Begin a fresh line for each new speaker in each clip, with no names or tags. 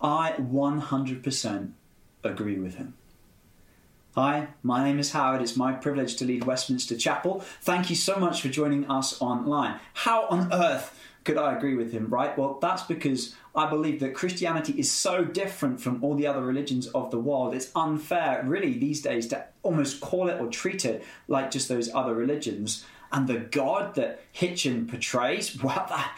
I 100% agree with him. Hi, my name is Howard. It's my privilege to lead Westminster Chapel. Thank you so much for joining us online. How on earth could I agree with him, right? Well, that's because I believe that Christianity is so different from all the other religions of the world. It's unfair, really, these days to almost call it or treat it like just those other religions. And the God that Hitchens portrays, well, that,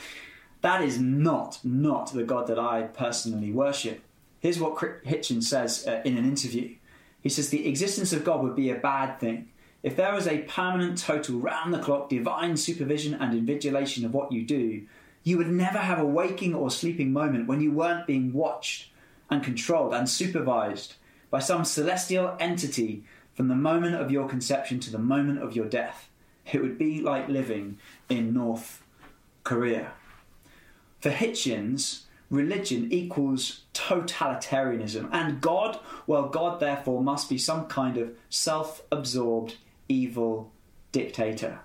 that is not, not the God that I personally worship. Here's what Hitchens says uh, in an interview. He says, The existence of God would be a bad thing. If there was a permanent, total, round the clock, divine supervision and invigilation of what you do, you would never have a waking or sleeping moment when you weren't being watched and controlled and supervised by some celestial entity from the moment of your conception to the moment of your death. It would be like living in North Korea. For Hitchens, religion equals totalitarianism, and God, well, God therefore must be some kind of self absorbed, evil dictator.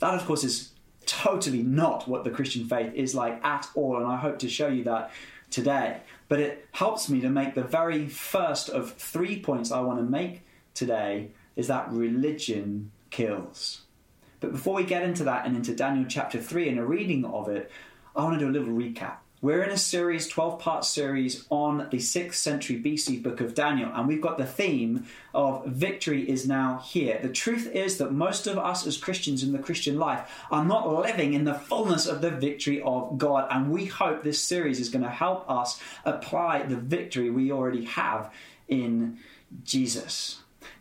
That, of course, is totally not what the Christian faith is like at all, and I hope to show you that today. But it helps me to make the very first of three points I want to make today is that religion kills. But before we get into that and into Daniel chapter 3 and a reading of it, I want to do a little recap. We're in a series, 12 part series on the 6th century BC book of Daniel, and we've got the theme of victory is now here. The truth is that most of us as Christians in the Christian life are not living in the fullness of the victory of God, and we hope this series is going to help us apply the victory we already have in Jesus.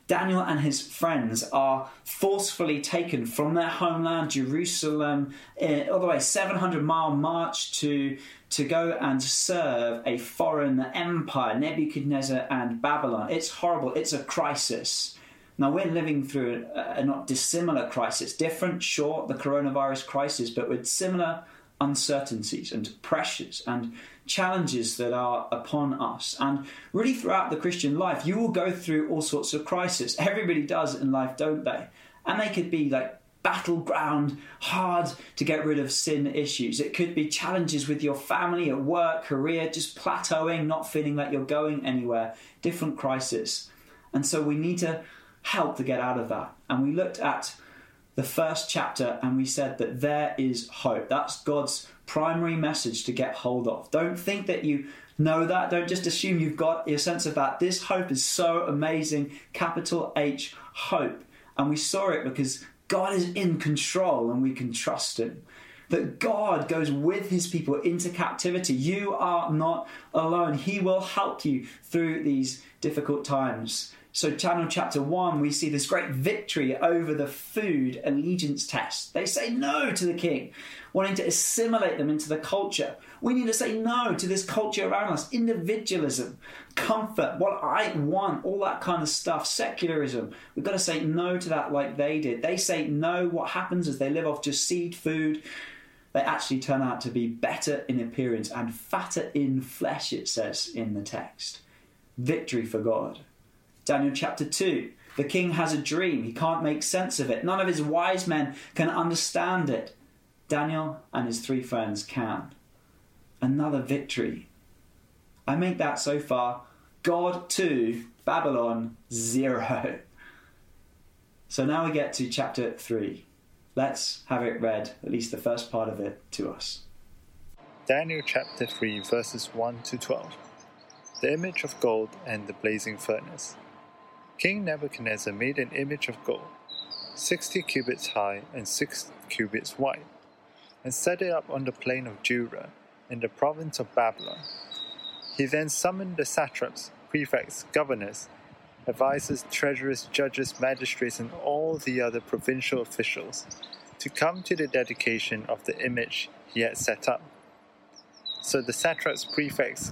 Daniel and his friends are forcefully taken from their homeland, Jerusalem, eh, all the way 700 mile march to, to go and serve a foreign empire, Nebuchadnezzar and Babylon. It's horrible, it's a crisis. Now, we're living through a, a not dissimilar crisis, different, sure, the coronavirus crisis, but with similar uncertainties and pressures and challenges that are upon us. And really, throughout the Christian life, you will go through all sorts of crises. Everybody does in life, don't they? And they could be like battleground, hard to get rid of sin issues. It could be challenges with your family, at work, career, just plateauing, not feeling like you're going anywhere, different crises. And so we need to help to get out of that. And we looked at the first chapter and we said that there is hope. That's God's primary message to get hold of. Don't think that you know that. Don't just assume you've got your sense of that. This hope is so amazing. Capital H, hope. And we saw it because God is in control and we can trust Him. That God goes with His people into captivity. You are not alone. He will help you through these difficult times. So, Daniel chapter 1, we see this great victory over the food allegiance test. They say no to the king, wanting to assimilate them into the culture. We need to say no to this culture around us individualism, comfort, what I want, all that kind of stuff, secularism. We've got to say no to that like they did. They say no. What happens is they live off just seed food. They actually turn out to be better in appearance and fatter in flesh, it says in the text. Victory for God. Daniel chapter 2. The king has a dream. He can't make sense of it. None of his wise men can understand it. Daniel and his three friends can. Another victory. I make that so far God 2, Babylon 0. So now we get to chapter 3. Let's have it read, at least the first part of it, to us.
Daniel chapter 3, verses 1 to 12. The image of gold and the blazing furnace. King Nebuchadnezzar made an image of gold, sixty cubits high and six cubits wide, and set it up on the plain of Dura, in the province of Babylon. He then summoned the satraps, prefects, governors, advisers, treasurers, judges, magistrates, and all the other provincial officials to come to the dedication of the image he had set up. So the satraps, prefects,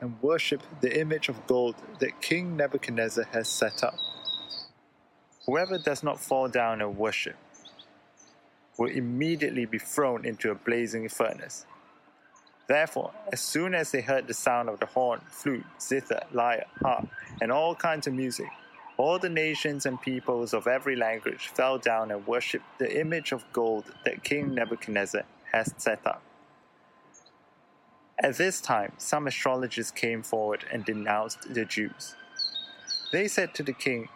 and worship the image of gold that King Nebuchadnezzar has set up. Whoever does not fall down and worship will immediately be thrown into a blazing furnace. Therefore, as soon as they heard the sound of the horn, flute, zither, lyre, harp, and all kinds of music, all the nations and peoples of every language fell down and worshipped the image of gold that King Nebuchadnezzar has set up. At this time, some astrologers came forward and denounced the Jews. They said to the king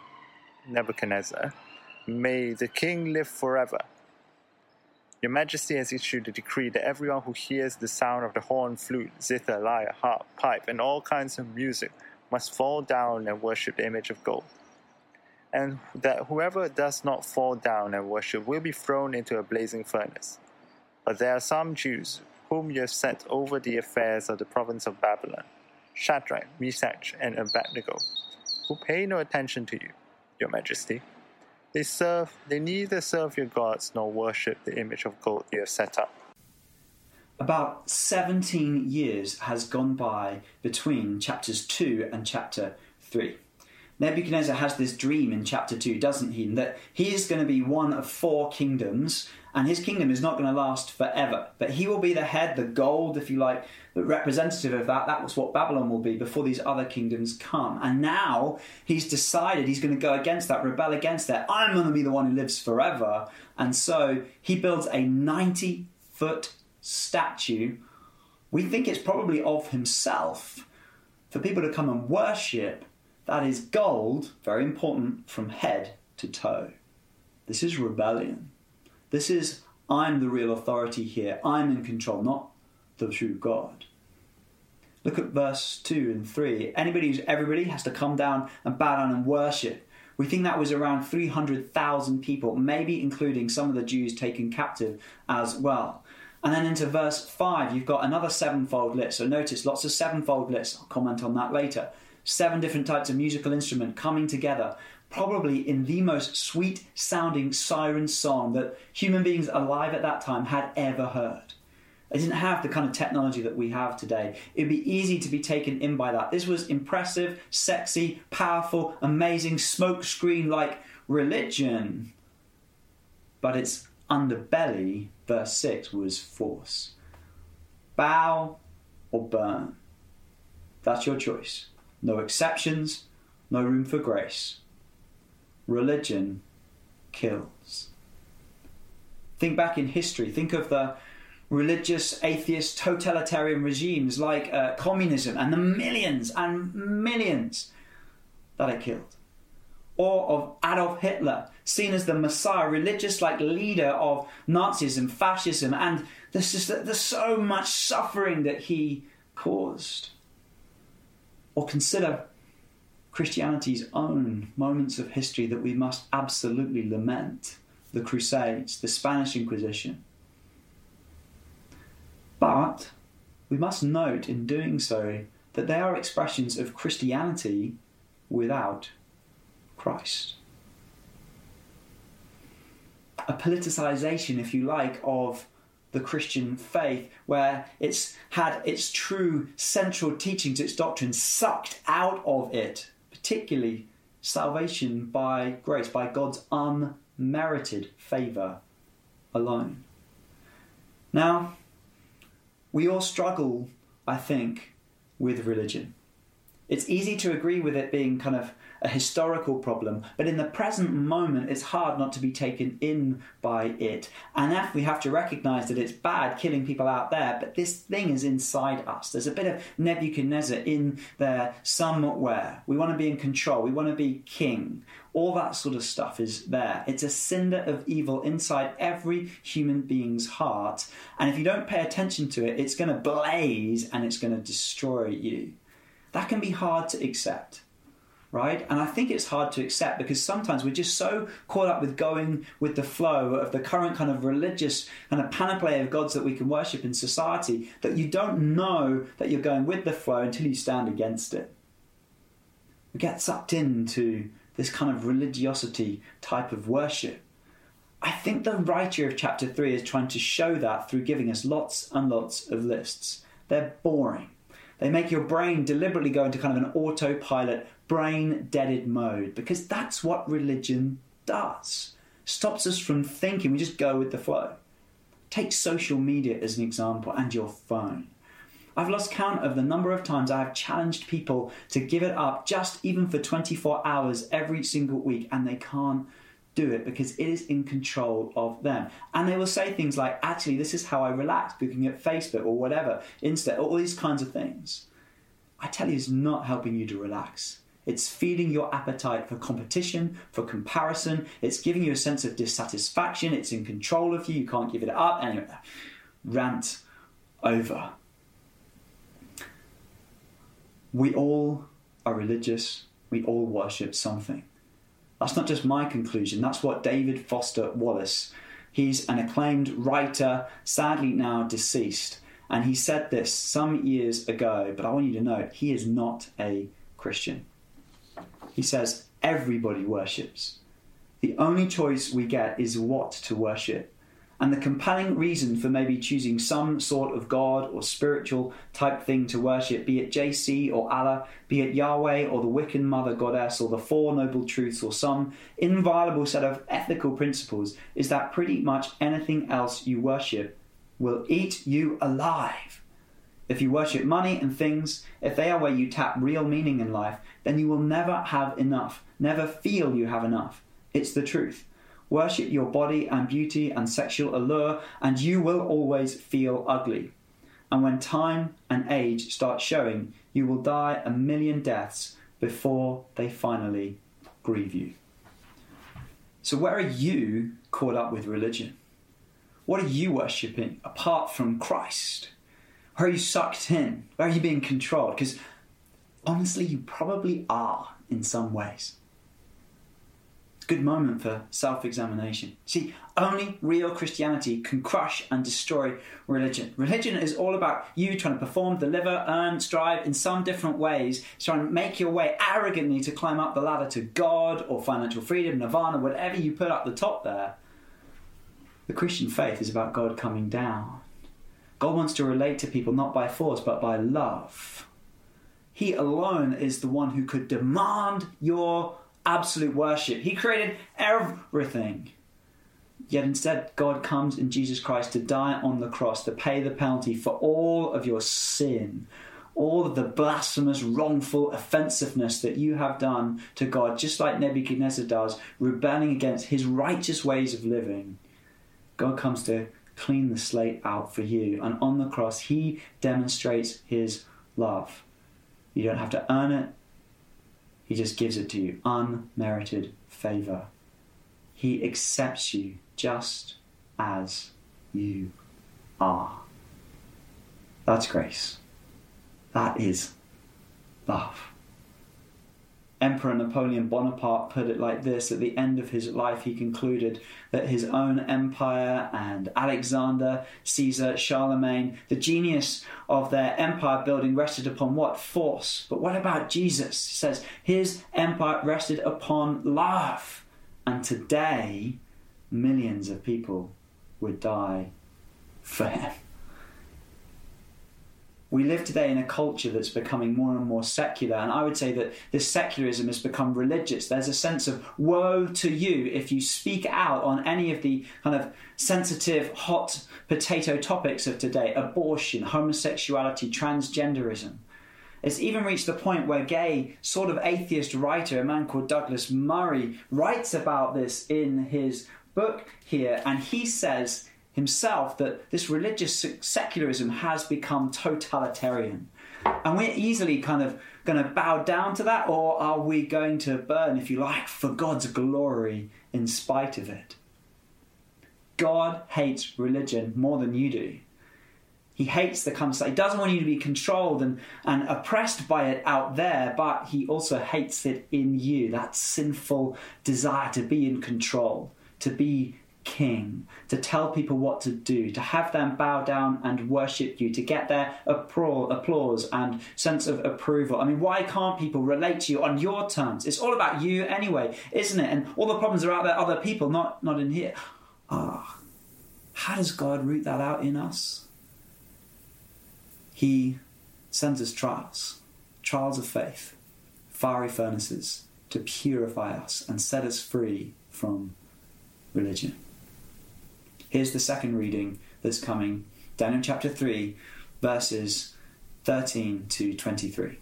Nebuchadnezzar, May the king live forever. Your Majesty has issued a decree that everyone who hears the sound of the horn, flute, zither, lyre, harp, pipe, and all kinds of music must fall down and worship the image of gold. And that whoever does not fall down and worship will be thrown into a blazing furnace. But there are some Jews whom you have set over the affairs of the province of Babylon, Shadrach, Meshach, and Abednego, who pay no attention to you, Your Majesty. They serve, they neither serve your gods nor worship the image of gold you have set up.
About 17 years has gone by between chapters 2 and chapter 3. Nebuchadnezzar has this dream in chapter 2, doesn't he? That he is going to be one of four kingdoms, and his kingdom is not going to last forever. But he will be the head, the gold, if you like, the representative of that. That was what Babylon will be before these other kingdoms come. And now he's decided he's going to go against that, rebel against that. I'm going to be the one who lives forever. And so he builds a 90 foot statue. We think it's probably of himself for people to come and worship that is gold, very important, from head to toe. This is rebellion. This is, I'm the real authority here. I'm in control, not the true God. Look at verse 2 and 3. Anybody who's everybody has to come down and bow down and worship. We think that was around 300,000 people, maybe including some of the Jews taken captive as well. And then into verse 5, you've got another sevenfold list. So notice lots of sevenfold lists. I'll comment on that later seven different types of musical instrument coming together, probably in the most sweet sounding siren song that human beings alive at that time had ever heard. They didn't have the kind of technology that we have today. It'd be easy to be taken in by that. This was impressive, sexy, powerful, amazing, smokescreen like religion. But its underbelly, verse 6, was force. Bow or burn. That's your choice no exceptions, no room for grace. Religion kills. Think back in history, think of the religious, atheist, totalitarian regimes like uh, communism and the millions and millions that it killed. Or of Adolf Hitler, seen as the Messiah, religious like leader of Nazism, fascism, and there's just there's so much suffering that he caused or consider Christianity's own moments of history that we must absolutely lament the Crusades, the Spanish Inquisition. But we must note in doing so that they are expressions of Christianity without Christ. A politicization, if you like, of the Christian faith, where it's had its true central teachings, its doctrine sucked out of it, particularly salvation by grace, by God's unmerited favour alone. Now, we all struggle, I think, with religion. It's easy to agree with it being kind of a historical problem, but in the present moment, it's hard not to be taken in by it. And if we have to recognize that it's bad killing people out there, but this thing is inside us. There's a bit of Nebuchadnezzar in there somewhere. We want to be in control, we want to be king. All that sort of stuff is there. It's a cinder of evil inside every human being's heart. And if you don't pay attention to it, it's going to blaze and it's going to destroy you. That can be hard to accept right? And I think it's hard to accept because sometimes we're just so caught up with going with the flow of the current kind of religious kind of panoply of gods that we can worship in society that you don't know that you're going with the flow until you stand against it. We get sucked into this kind of religiosity type of worship. I think the writer of chapter 3 is trying to show that through giving us lots and lots of lists. They're boring. They make your brain deliberately go into kind of an autopilot brain deaded mode because that's what religion does. Stops us from thinking, we just go with the flow. Take social media as an example and your phone. I've lost count of the number of times I have challenged people to give it up just even for 24 hours every single week and they can't do it because it is in control of them. And they will say things like, actually, this is how I relax, looking at Facebook or whatever, Insta, all these kinds of things. I tell you, it's not helping you to relax. It's feeding your appetite for competition, for comparison. It's giving you a sense of dissatisfaction. It's in control of you. You can't give it up. Anyway, rant over. We all are religious. We all worship something. That's not just my conclusion. That's what David Foster Wallace, he's an acclaimed writer, sadly now deceased, and he said this some years ago, but I want you to know he is not a Christian. He says, Everybody worships. The only choice we get is what to worship. And the compelling reason for maybe choosing some sort of God or spiritual type thing to worship, be it JC or Allah, be it Yahweh or the Wiccan Mother Goddess or the Four Noble Truths or some inviolable set of ethical principles, is that pretty much anything else you worship will eat you alive. If you worship money and things, if they are where you tap real meaning in life, then you will never have enough, never feel you have enough. It's the truth. Worship your body and beauty and sexual allure, and you will always feel ugly. And when time and age start showing, you will die a million deaths before they finally grieve you. So, where are you caught up with religion? What are you worshipping apart from Christ? Where are you sucked in? Where are you being controlled? Because honestly, you probably are in some ways. Good moment for self examination. See, only real Christianity can crush and destroy religion. Religion is all about you trying to perform, deliver, earn, strive in some different ways, trying to make your way arrogantly to climb up the ladder to God or financial freedom, nirvana, whatever you put up the top there. The Christian faith is about God coming down. God wants to relate to people not by force but by love. He alone is the one who could demand your absolute worship. He created everything. Yet instead, God comes in Jesus Christ to die on the cross, to pay the penalty for all of your sin, all of the blasphemous, wrongful offensiveness that you have done to God, just like Nebuchadnezzar does, rebelling against his righteous ways of living. God comes to clean the slate out for you. And on the cross, he demonstrates his love. You don't have to earn it, he just gives it to you. Unmerited favor. He accepts you just as you are. That's grace. That is love. Emperor Napoleon Bonaparte put it like this at the end of his life, he concluded that his own empire and Alexander, Caesar, Charlemagne, the genius of their empire building rested upon what? Force. But what about Jesus? He says his empire rested upon love. And today, millions of people would die for him we live today in a culture that's becoming more and more secular, and I would say that this secularism has become religious. There's a sense of woe to you if you speak out on any of the kind of sensitive, hot potato topics of today abortion, homosexuality, transgenderism. It's even reached the point where gay, sort of atheist writer, a man called Douglas Murray, writes about this in his book here, and he says himself that this religious secularism has become totalitarian. And we're easily kind of going to bow down to that, or are we going to burn, if you like, for God's glory in spite of it? God hates religion more than you do. He hates the kind of stuff. He doesn't want you to be controlled and, and oppressed by it out there, but he also hates it in you. That sinful desire to be in control, to be king, to tell people what to do, to have them bow down and worship you, to get their applause and sense of approval. I mean, why can't people relate to you on your terms? It's all about you anyway, isn't it? And all the problems are out there, other people, not, not in here. Ah, how does God root that out in us? He sends us trials, trials of faith, fiery furnaces to purify us and set us free from religion. Here's the second reading that's coming Daniel chapter 3, verses 13 to 23.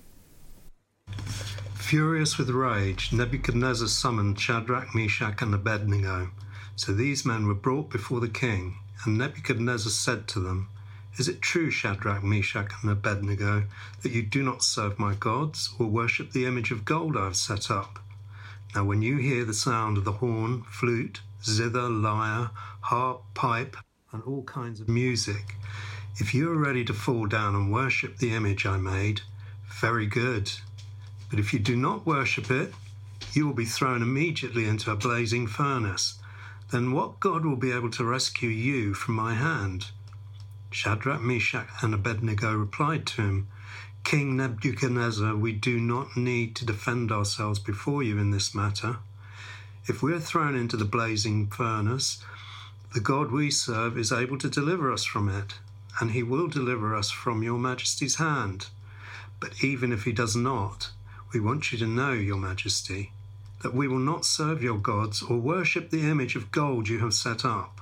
Furious with rage, Nebuchadnezzar summoned Shadrach, Meshach, and Abednego. So these men were brought before the king, and Nebuchadnezzar said to them, Is it true, Shadrach, Meshach, and Abednego, that you do not serve my gods or worship the image of gold I have set up? Now, when you hear the sound of the horn, flute, zither, lyre, harp, pipe, and all kinds of music. If you are ready to fall down and worship the image I made, very good. But if you do not worship it, you will be thrown immediately into a blazing furnace. Then what God will be able to rescue you from my hand? Shadrach, Meshach, and Abednego replied to him, King Nebuchadnezzar, we do not need to defend ourselves before you in this matter. If we are thrown into the blazing furnace, the God we serve is able to deliver us from it, and he will deliver us from your majesty's hand. But even if he does not, we want you to know, your majesty, that we will not serve your gods or worship the image of gold you have set up.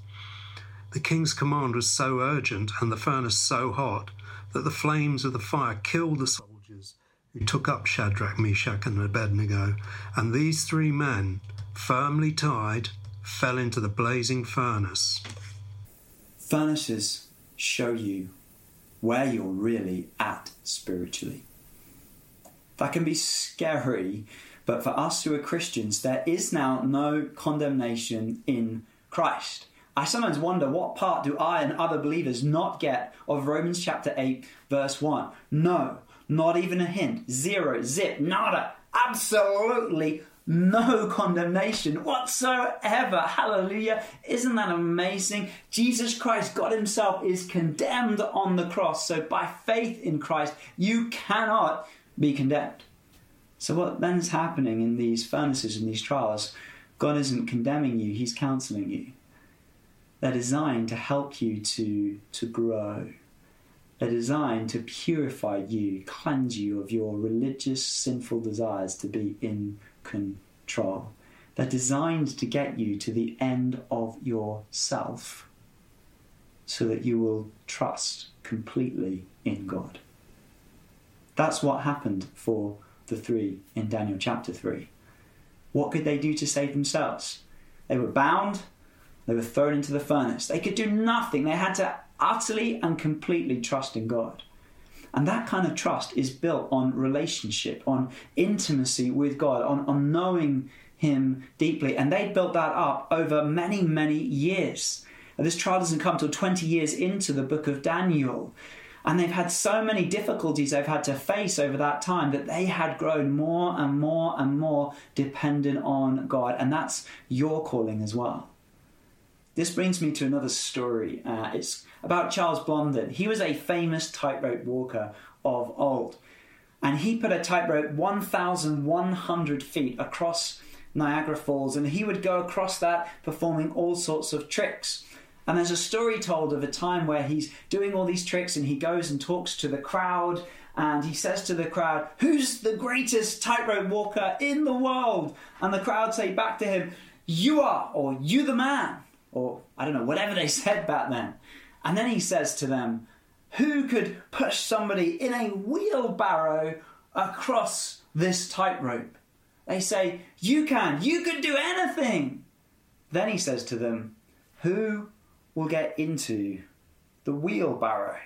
The king's command was so urgent and the furnace so hot that the flames of the fire killed the soldiers who took up Shadrach, Meshach, and Abednego, and these three men, firmly tied, fell into the blazing furnace.
Furnaces show you where you're really at spiritually. That can be scary, but for us who are Christians, there is now no condemnation in Christ. I sometimes wonder what part do I and other believers not get of Romans chapter 8, verse 1? No, not even a hint. Zero, zip, nada. Absolutely no condemnation whatsoever. Hallelujah. Isn't that amazing? Jesus Christ, God Himself, is condemned on the cross. So by faith in Christ, you cannot be condemned. So, what then is happening in these furnaces and these trials? God isn't condemning you, He's counseling you. They're designed to help you to, to grow. They're designed to purify you, cleanse you of your religious, sinful desires to be in control. They're designed to get you to the end of yourself so that you will trust completely in God. That's what happened for the three in Daniel chapter 3. What could they do to save themselves? They were bound, they were thrown into the furnace. They could do nothing. They had to utterly and completely trust in God. And that kind of trust is built on relationship, on intimacy with God, on, on knowing Him deeply. And they built that up over many, many years. And this trial doesn't come till 20 years into the book of Daniel. And they've had so many difficulties they've had to face over that time that they had grown more and more and more dependent on God. And that's your calling as well. This brings me to another story. Uh, it's about Charles Blondin. He was a famous tightrope walker of old. And he put a tightrope 1,100 feet across Niagara Falls, and he would go across that performing all sorts of tricks. And there's a story told of a time where he's doing all these tricks and he goes and talks to the crowd and he says to the crowd, Who's the greatest tightrope walker in the world? And the crowd say back to him, You are, or You the man, or I don't know, whatever they said back then. And then he says to them, Who could push somebody in a wheelbarrow across this tightrope? They say, You can, you can do anything. Then he says to them, Who will get into the wheelbarrow?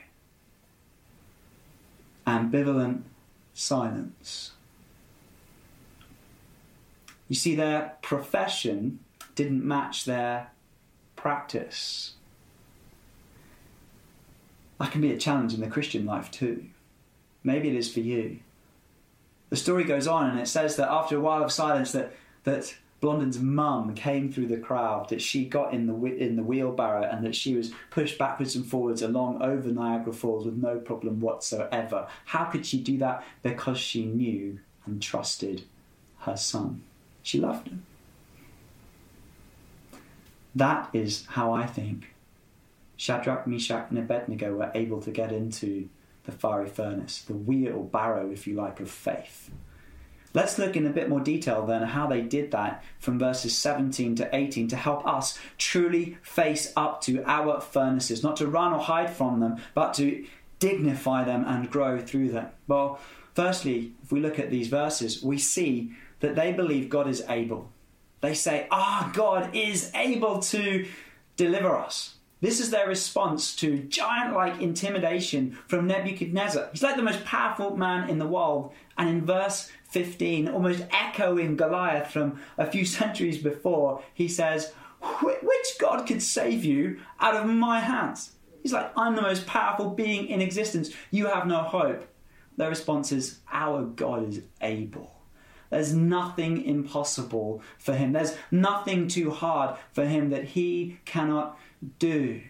Ambivalent silence. You see, their profession didn't match their practice. That can be a challenge in the Christian life too. Maybe it is for you. The story goes on and it says that after a while of silence that, that Blondin's mum came through the crowd, that she got in the, in the wheelbarrow and that she was pushed backwards and forwards along over Niagara Falls with no problem whatsoever. How could she do that? Because she knew and trusted her son. She loved him. That is how I think Shadrach, Meshach, and Abednego were able to get into the fiery furnace, the wheelbarrow, if you like, of faith. Let's look in a bit more detail then how they did that from verses 17 to 18 to help us truly face up to our furnaces, not to run or hide from them, but to dignify them and grow through them. Well, firstly, if we look at these verses, we see that they believe God is able. They say, Ah, God is able to deliver us. This is their response to giant like intimidation from Nebuchadnezzar. He's like the most powerful man in the world. And in verse 15, almost echoing Goliath from a few centuries before, he says, Which God could save you out of my hands? He's like, I'm the most powerful being in existence. You have no hope. Their response is, Our God is able. There's nothing impossible for him. There's nothing too hard for him that he cannot do.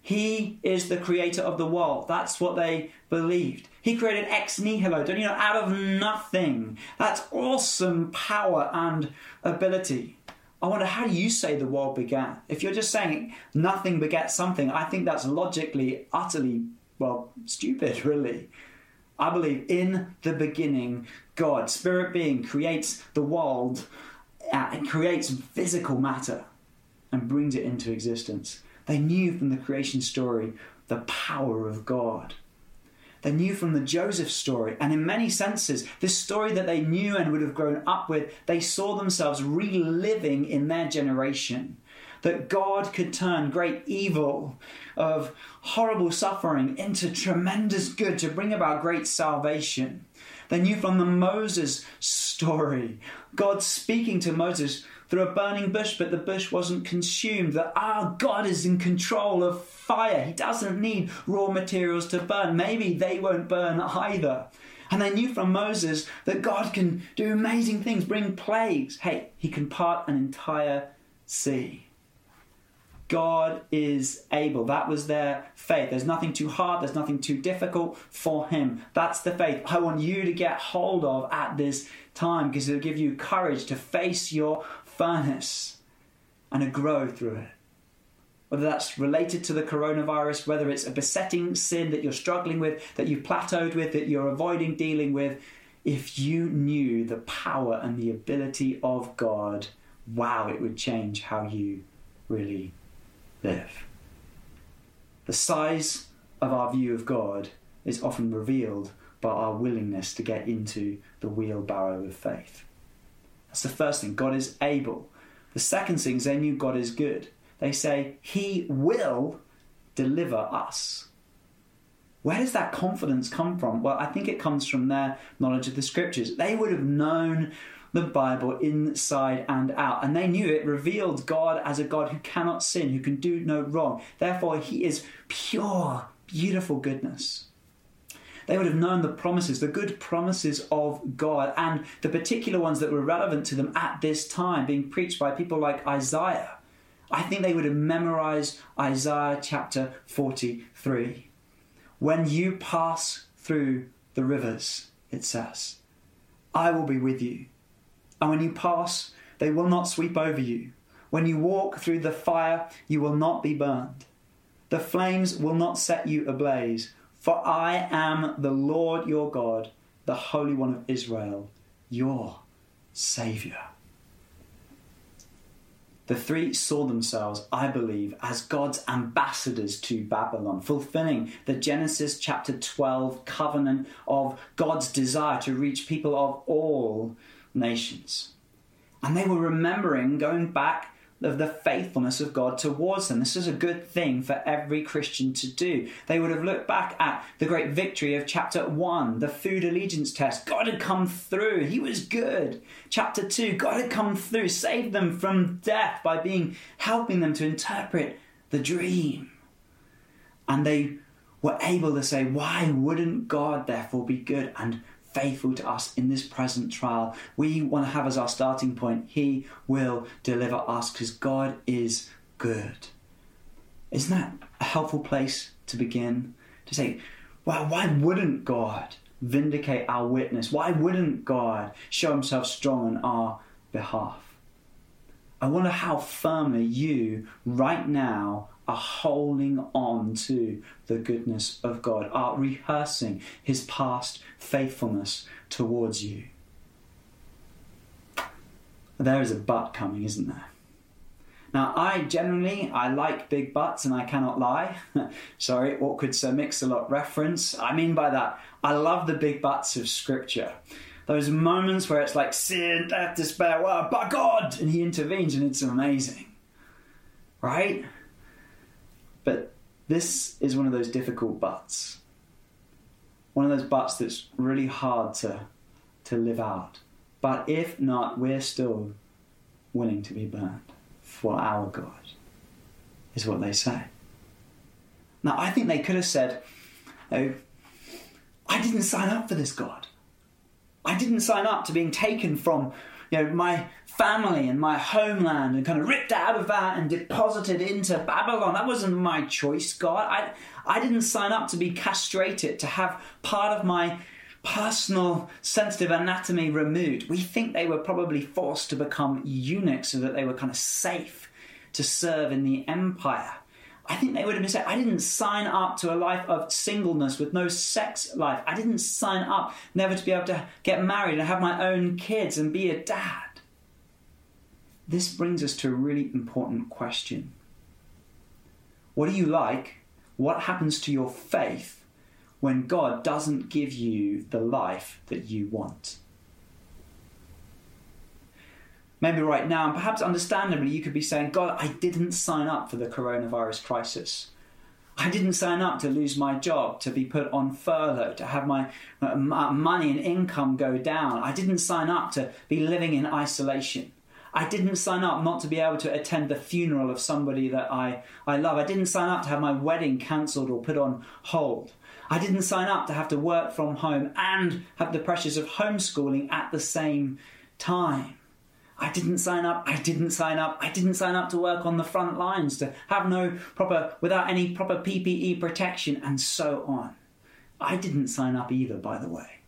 He is the creator of the world. That's what they believed. He created ex nihilo, don't you know, out of nothing. That's awesome power and ability. I wonder how do you say the world began? If you're just saying nothing begets something, I think that's logically utterly, well, stupid, really. I believe in the beginning, God, spirit being, creates the world uh, and creates physical matter and brings it into existence. They knew from the creation story the power of God. They knew from the Joseph story, and in many senses, this story that they knew and would have grown up with, they saw themselves reliving in their generation. That God could turn great evil of horrible suffering into tremendous good to bring about great salvation. They knew from the Moses story, God speaking to Moses, through a burning bush, but the bush wasn't consumed. That ah, our God is in control of fire. He doesn't need raw materials to burn. Maybe they won't burn either. And they knew from Moses that God can do amazing things, bring plagues. Hey, he can part an entire sea. God is able. That was their faith. There's nothing too hard, there's nothing too difficult for Him. That's the faith I want you to get hold of at this time because it'll give you courage to face your furnace and to grow through it. Whether that's related to the coronavirus, whether it's a besetting sin that you're struggling with, that you've plateaued with, that you're avoiding dealing with, if you knew the power and the ability of God, wow, it would change how you really live. The size of our view of God is often revealed by our willingness to get into the wheelbarrow of faith. That's the first thing. God is able. The second thing is they knew God is good. They say, He will deliver us. Where does that confidence come from? Well, I think it comes from their knowledge of the scriptures. They would have known the Bible inside and out, and they knew it revealed God as a God who cannot sin, who can do no wrong. Therefore, He is pure, beautiful goodness. They would have known the promises, the good promises of God, and the particular ones that were relevant to them at this time, being preached by people like Isaiah. I think they would have memorized Isaiah chapter 43. When you pass through the rivers, it says. I will be with you. And when you pass, they will not sweep over you. When you walk through the fire, you will not be burned. The flames will not set you ablaze. For I am the Lord your God, the Holy One of Israel, your Saviour. The three saw themselves, I believe, as God's ambassadors to Babylon, fulfilling the Genesis chapter 12 covenant of God's desire to reach people of all nations. And they were remembering, going back of the faithfulness of God towards them. This is a good thing for every Christian to do. They would have looked back at the great victory of chapter 1, the food allegiance test. God had come through, He was good. Chapter 2, God had come through, saved them from death by being helping them to interpret the dream. And they were able to say, Why wouldn't God therefore be good? And faithful to us in this present trial. We want to have as our starting point, He will deliver us because God is good. Isn't that a helpful place to begin? To say, well, why wouldn't God vindicate our witness? Why wouldn't God show Himself strong on our behalf? I wonder how firmly you, right now, are holding on to the goodness of God, are rehearsing his past faithfulness towards you. There is a but coming, isn't there? Now, I generally I like big butts, and I cannot lie. Sorry, awkward Sir Mix-a-Lot reference. I mean by that, I love the big butts of Scripture. Those moments where it's like sin, death, despair, well, but God, and He intervenes, and it's amazing, right? But this is one of those difficult buts. One of those buts that's really hard to, to live out. But if not, we're still willing to be burned for our God, is what they say. Now, I think they could have said, oh, I didn't sign up for this God. I didn't sign up to being taken from you know, my family and my homeland and kind of ripped out of that and deposited into Babylon. That wasn't my choice, God. I, I didn't sign up to be castrated, to have part of my personal sensitive anatomy removed. We think they were probably forced to become eunuchs so that they were kind of safe to serve in the empire. I think they would have been saying, I didn't sign up to a life of singleness with no sex life. I didn't sign up never to be able to get married and have my own kids and be a dad. This brings us to a really important question. What do you like? What happens to your faith when God doesn't give you the life that you want? Maybe right now, and perhaps understandably, you could be saying, God, I didn't sign up for the coronavirus crisis. I didn't sign up to lose my job, to be put on furlough, to have my uh, money and income go down. I didn't sign up to be living in isolation. I didn't sign up not to be able to attend the funeral of somebody that I, I love. I didn't sign up to have my wedding cancelled or put on hold. I didn't sign up to have to work from home and have the pressures of homeschooling at the same time. I didn't sign up, I didn't sign up, I didn't sign up to work on the front lines, to have no proper, without any proper PPE protection, and so on. I didn't sign up either, by the way.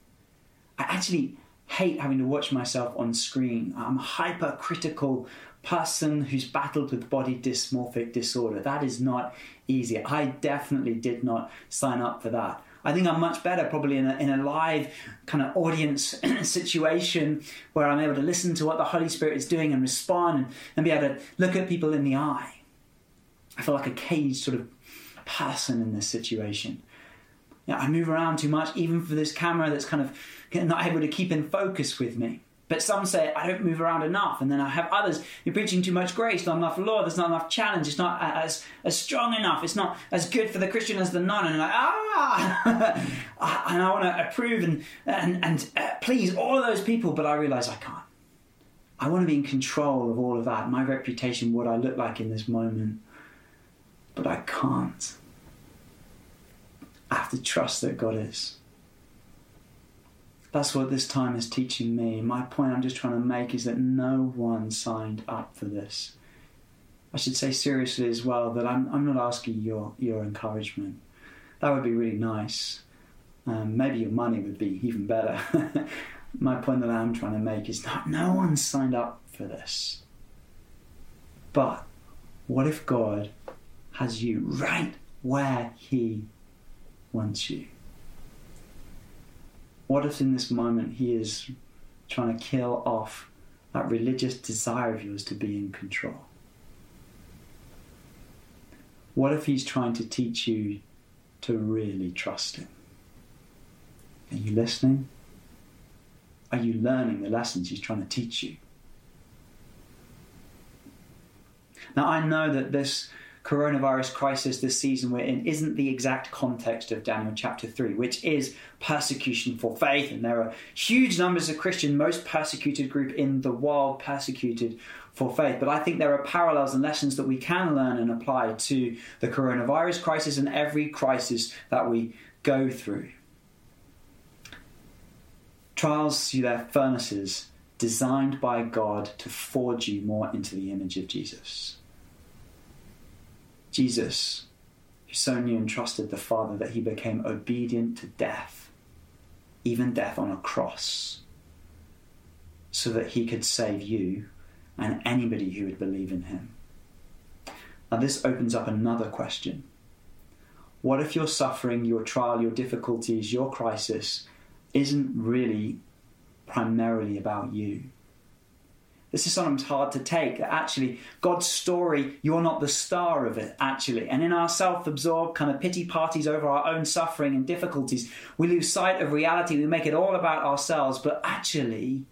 I actually hate having to watch myself on screen. I'm a hypercritical person who's battled with body dysmorphic disorder. That is not easy. I definitely did not sign up for that. I think I'm much better probably in a, in a live kind of audience situation where I'm able to listen to what the Holy Spirit is doing and respond and, be able to look at people in the eye. I feel like a caged sort of person in this situation. You know, I move around too much, even for this camera that's kind of not able to keep in focus with me. But some say I don't move around enough, and then I have others. You're preaching too much grace, not enough law. There's not enough challenge. It's not as as strong enough. It's not as good for the Christian as the non. And like ah, and I want to approve and and and uh, please all of those people, but I realise I can't. I want to be in control of all of that. My reputation, what I look like in this moment, but I can't. I have to trust that God is. That's what this time is teaching me. My point I'm just trying to make is that no one signed up for this. I should say seriously as well that I'm, I'm not asking your, your encouragement. That would be really nice. Um, maybe your money would be even better. My point that I'm trying to make is that no one signed up for this. But what if God has you right where He wants you? What if in this moment He is trying to kill off that religious desire of yours to be in control? What if He's trying to teach you to really trust Him? Are you listening? Are you learning the lessons He's trying to teach you? Now, I know that this coronavirus crisis this season we're in isn't the exact context of Daniel chapter 3, which is persecution for faith. And there are huge numbers of Christian, most persecuted group in the world, persecuted for faith. But I think there are parallels and lessons that we can learn and apply to the coronavirus crisis and every crisis that we go through. Trials see their furnaces designed by God to forge you more into the image of Jesus. Jesus, who so knew and trusted the Father that he became obedient to death, even death on a cross, so that he could save you and anybody who would believe in him. Now, this opens up another question. What if your suffering, your trial, your difficulties, your crisis isn't really primarily about you? This is sometimes hard to take. that Actually, God's story, you're not the star of it, actually. And in our self absorbed kind of pity parties over our own suffering and difficulties, we lose sight of reality. We make it all about ourselves. But actually,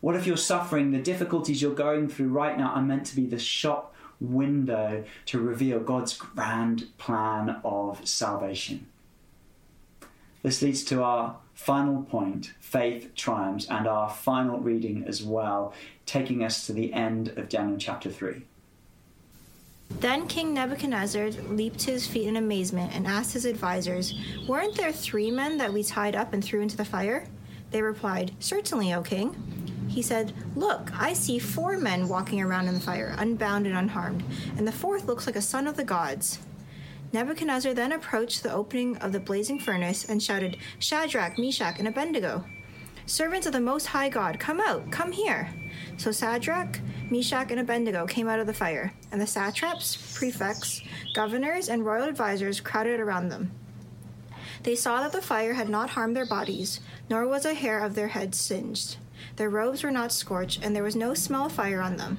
what if your suffering, the difficulties you're going through right now, are meant to be the shop window to reveal God's grand plan of salvation? This leads to our final point faith triumphs, and our final reading as well, taking us to the end of Daniel chapter 3.
Then King Nebuchadnezzar leaped to his feet in amazement and asked his advisers, Weren't there three men that we tied up and threw into the fire? They replied, Certainly, O king. He said, Look, I see four men walking around in the fire, unbound and unharmed, and the fourth looks like a son of the gods. Nebuchadnezzar then approached the opening of the blazing furnace and shouted, Shadrach, Meshach, and Abednego, servants of the Most High God, come out, come here. So Shadrach, Meshach, and Abednego came out of the fire, and the satraps, prefects, governors, and royal advisers crowded around them. They saw that the fire had not harmed their bodies, nor was a hair of their heads singed. Their robes were not scorched, and there was no smell of fire on them.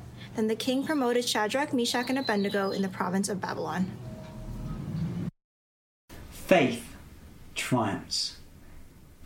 Then the king promoted Shadrach, Meshach, and Abednego in the province of Babylon.
Faith triumphs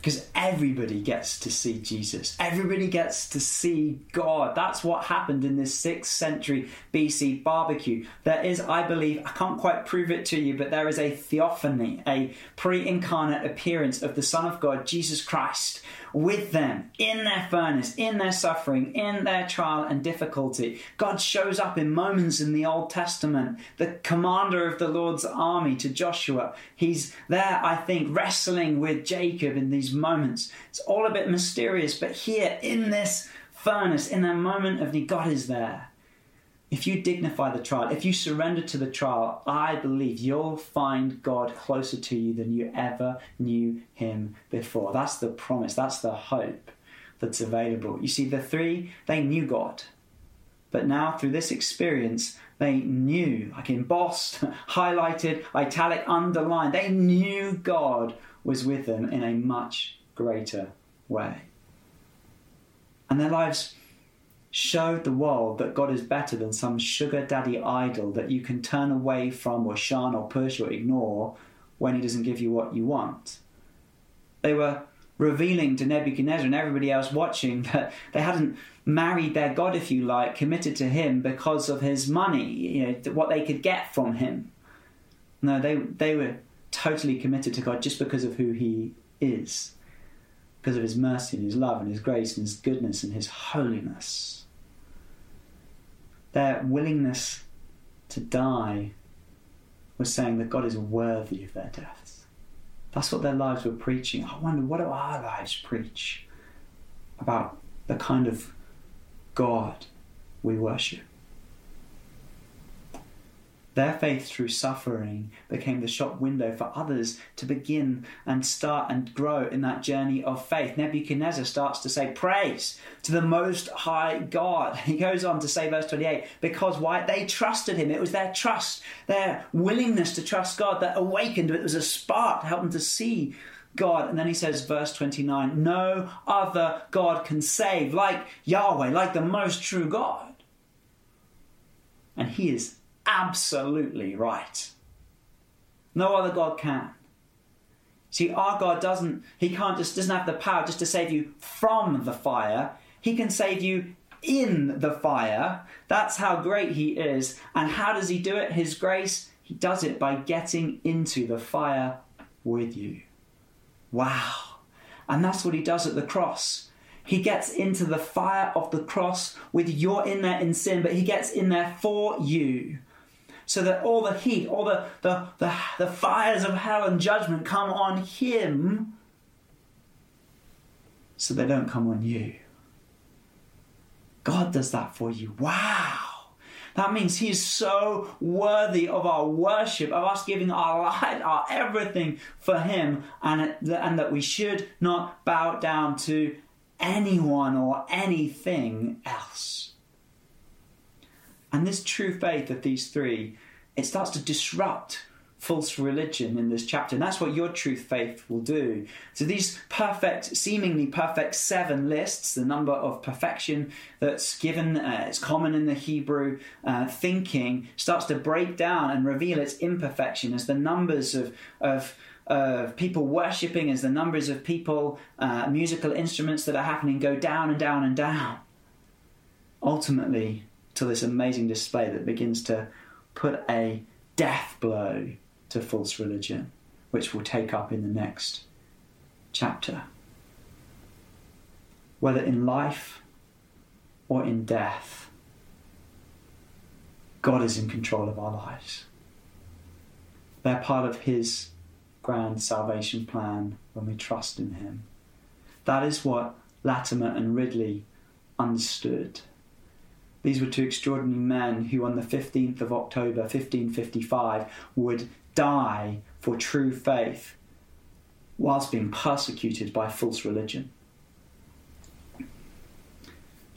because everybody gets to see Jesus. Everybody gets to see God. That's what happened in this 6th century BC barbecue. There is, I believe, I can't quite prove it to you, but there is a theophany, a pre incarnate appearance of the Son of God, Jesus Christ, with them in their furnace, in their suffering, in their trial and difficulty. God shows up in moments in the Old Testament, the commander of the Lord's army to Joshua. He's there, I think, wrestling with Jacob in these moments. It's all a bit mysterious, but here in this furnace, in that moment of need, God is there. If you dignify the trial, if you surrender to the trial, I believe you'll find God closer to you than you ever knew Him before. That's the promise, that's the hope that's available. You see, the three, they knew God. But now, through this experience, they knew, like embossed, highlighted, italic, underlined, they knew God was with them in a much greater way. And their lives showed the world that God is better than some sugar daddy idol that you can turn away from or shun or push or ignore when he doesn't give you what you want. They were revealing to Nebuchadnezzar and everybody else watching that they hadn't married their God, if you like, committed to him because of his money, you know, what they could get from him. No, they, they were totally committed to God just because of who he is. because of his mercy and his love and his grace and his goodness and his holiness. Their willingness to die was saying that God is worthy of their deaths. That's what their lives were preaching. I wonder, what do our lives preach about the kind of God we worship? Their faith through suffering became the shop window for others to begin and start and grow in that journey of faith. Nebuchadnezzar starts to say, Praise to the Most High God. He goes on to say, verse 28, because why? They trusted him. It was their trust, their willingness to trust God that awakened. It was a spark to help them to see God. And then he says, verse 29, No other God can save like Yahweh, like the most true God. And he is absolutely right. No other God can. See, our God doesn't, He can't just, doesn't have the power just to save you from the fire. He can save you in the fire. That's how great He is. And how does He do it? His grace, He does it by getting into the fire with you. Wow. And that's what He does at the cross. He gets into the fire of the cross with your in there in sin, but He gets in there for you so that all the heat, all the, the, the, the fires of hell and judgment come on him, so they don't come on you. God does that for you. Wow. That means He is so worthy of our worship, of us giving our life, our everything for Him, and, and that we should not bow down to anyone or anything else. And this true faith of these three, it starts to disrupt false religion in this chapter. And that's what your truth faith will do. So these perfect, seemingly perfect seven lists, the number of perfection that's given, uh, it's common in the Hebrew uh, thinking, starts to break down and reveal its imperfection as the numbers of, of of people worshipping, as the numbers of people, uh, musical instruments that are happening go down and down and down. Ultimately, to this amazing display that begins to put a death blow to false religion, which we'll take up in the next chapter. Whether in life or in death, God is in control of our lives. They're part of His grand salvation plan when we trust in Him. That is what Latimer and Ridley understood. These were two extraordinary men who, on the 15th of October 1555, would die for true faith whilst being persecuted by false religion.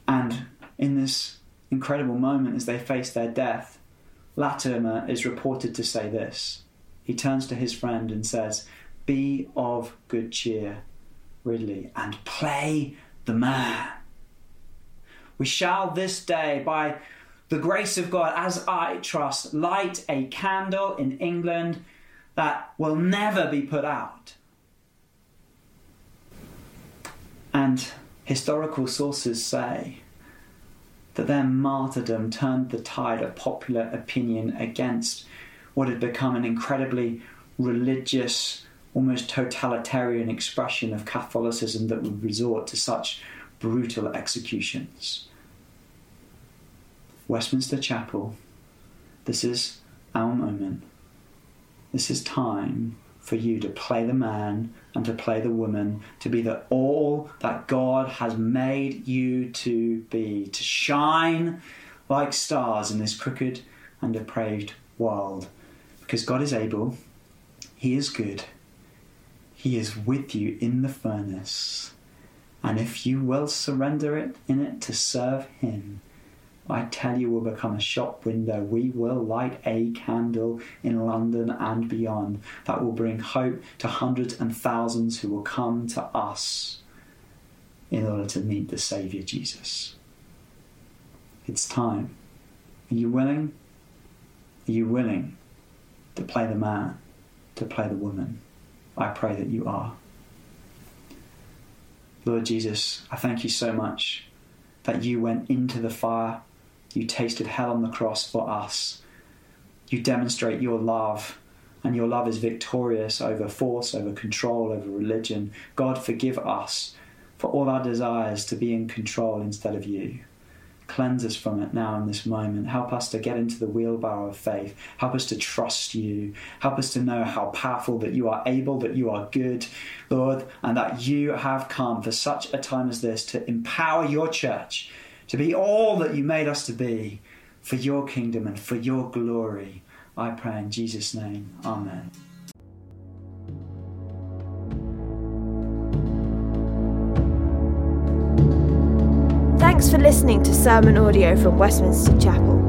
And in this incredible moment, as they face their death, Latimer is reported to say this. He turns to his friend and says, Be of good cheer, Ridley, and play the man. We shall this day, by the grace of God, as I trust, light a candle in England that will never be put out. And historical sources say that their martyrdom turned the tide of popular opinion against what had become an incredibly religious, almost totalitarian expression of Catholicism that would resort to such brutal executions. Westminster Chapel, this is our moment. This is time for you to play the man and to play the woman, to be the all that God has made you to be, to shine like stars in this crooked and depraved world. Because God is able, He is good, He is with you in the furnace. And if you will surrender it in it to serve Him, I tell you, will become a shop window. We will light a candle in London and beyond that will bring hope to hundreds and thousands who will come to us in order to meet the Saviour Jesus. It's time. Are you willing? Are you willing to play the man, to play the woman? I pray that you are. Lord Jesus, I thank you so much that you went into the fire you tasted hell on the cross for us. You demonstrate your love, and your love is victorious over force, over control, over religion. God, forgive us for all our desires to be in control instead of you. Cleanse us from it now in this moment. Help us to get into the wheelbarrow of faith. Help us to trust you. Help us to know how powerful that you are able, that you are good, Lord, and that you have come for such a time as this to empower your church to be all that you made us to be for your kingdom and for your glory. I pray in Jesus' name. Amen.
Thanks for listening to sermon audio from Westminster Chapel.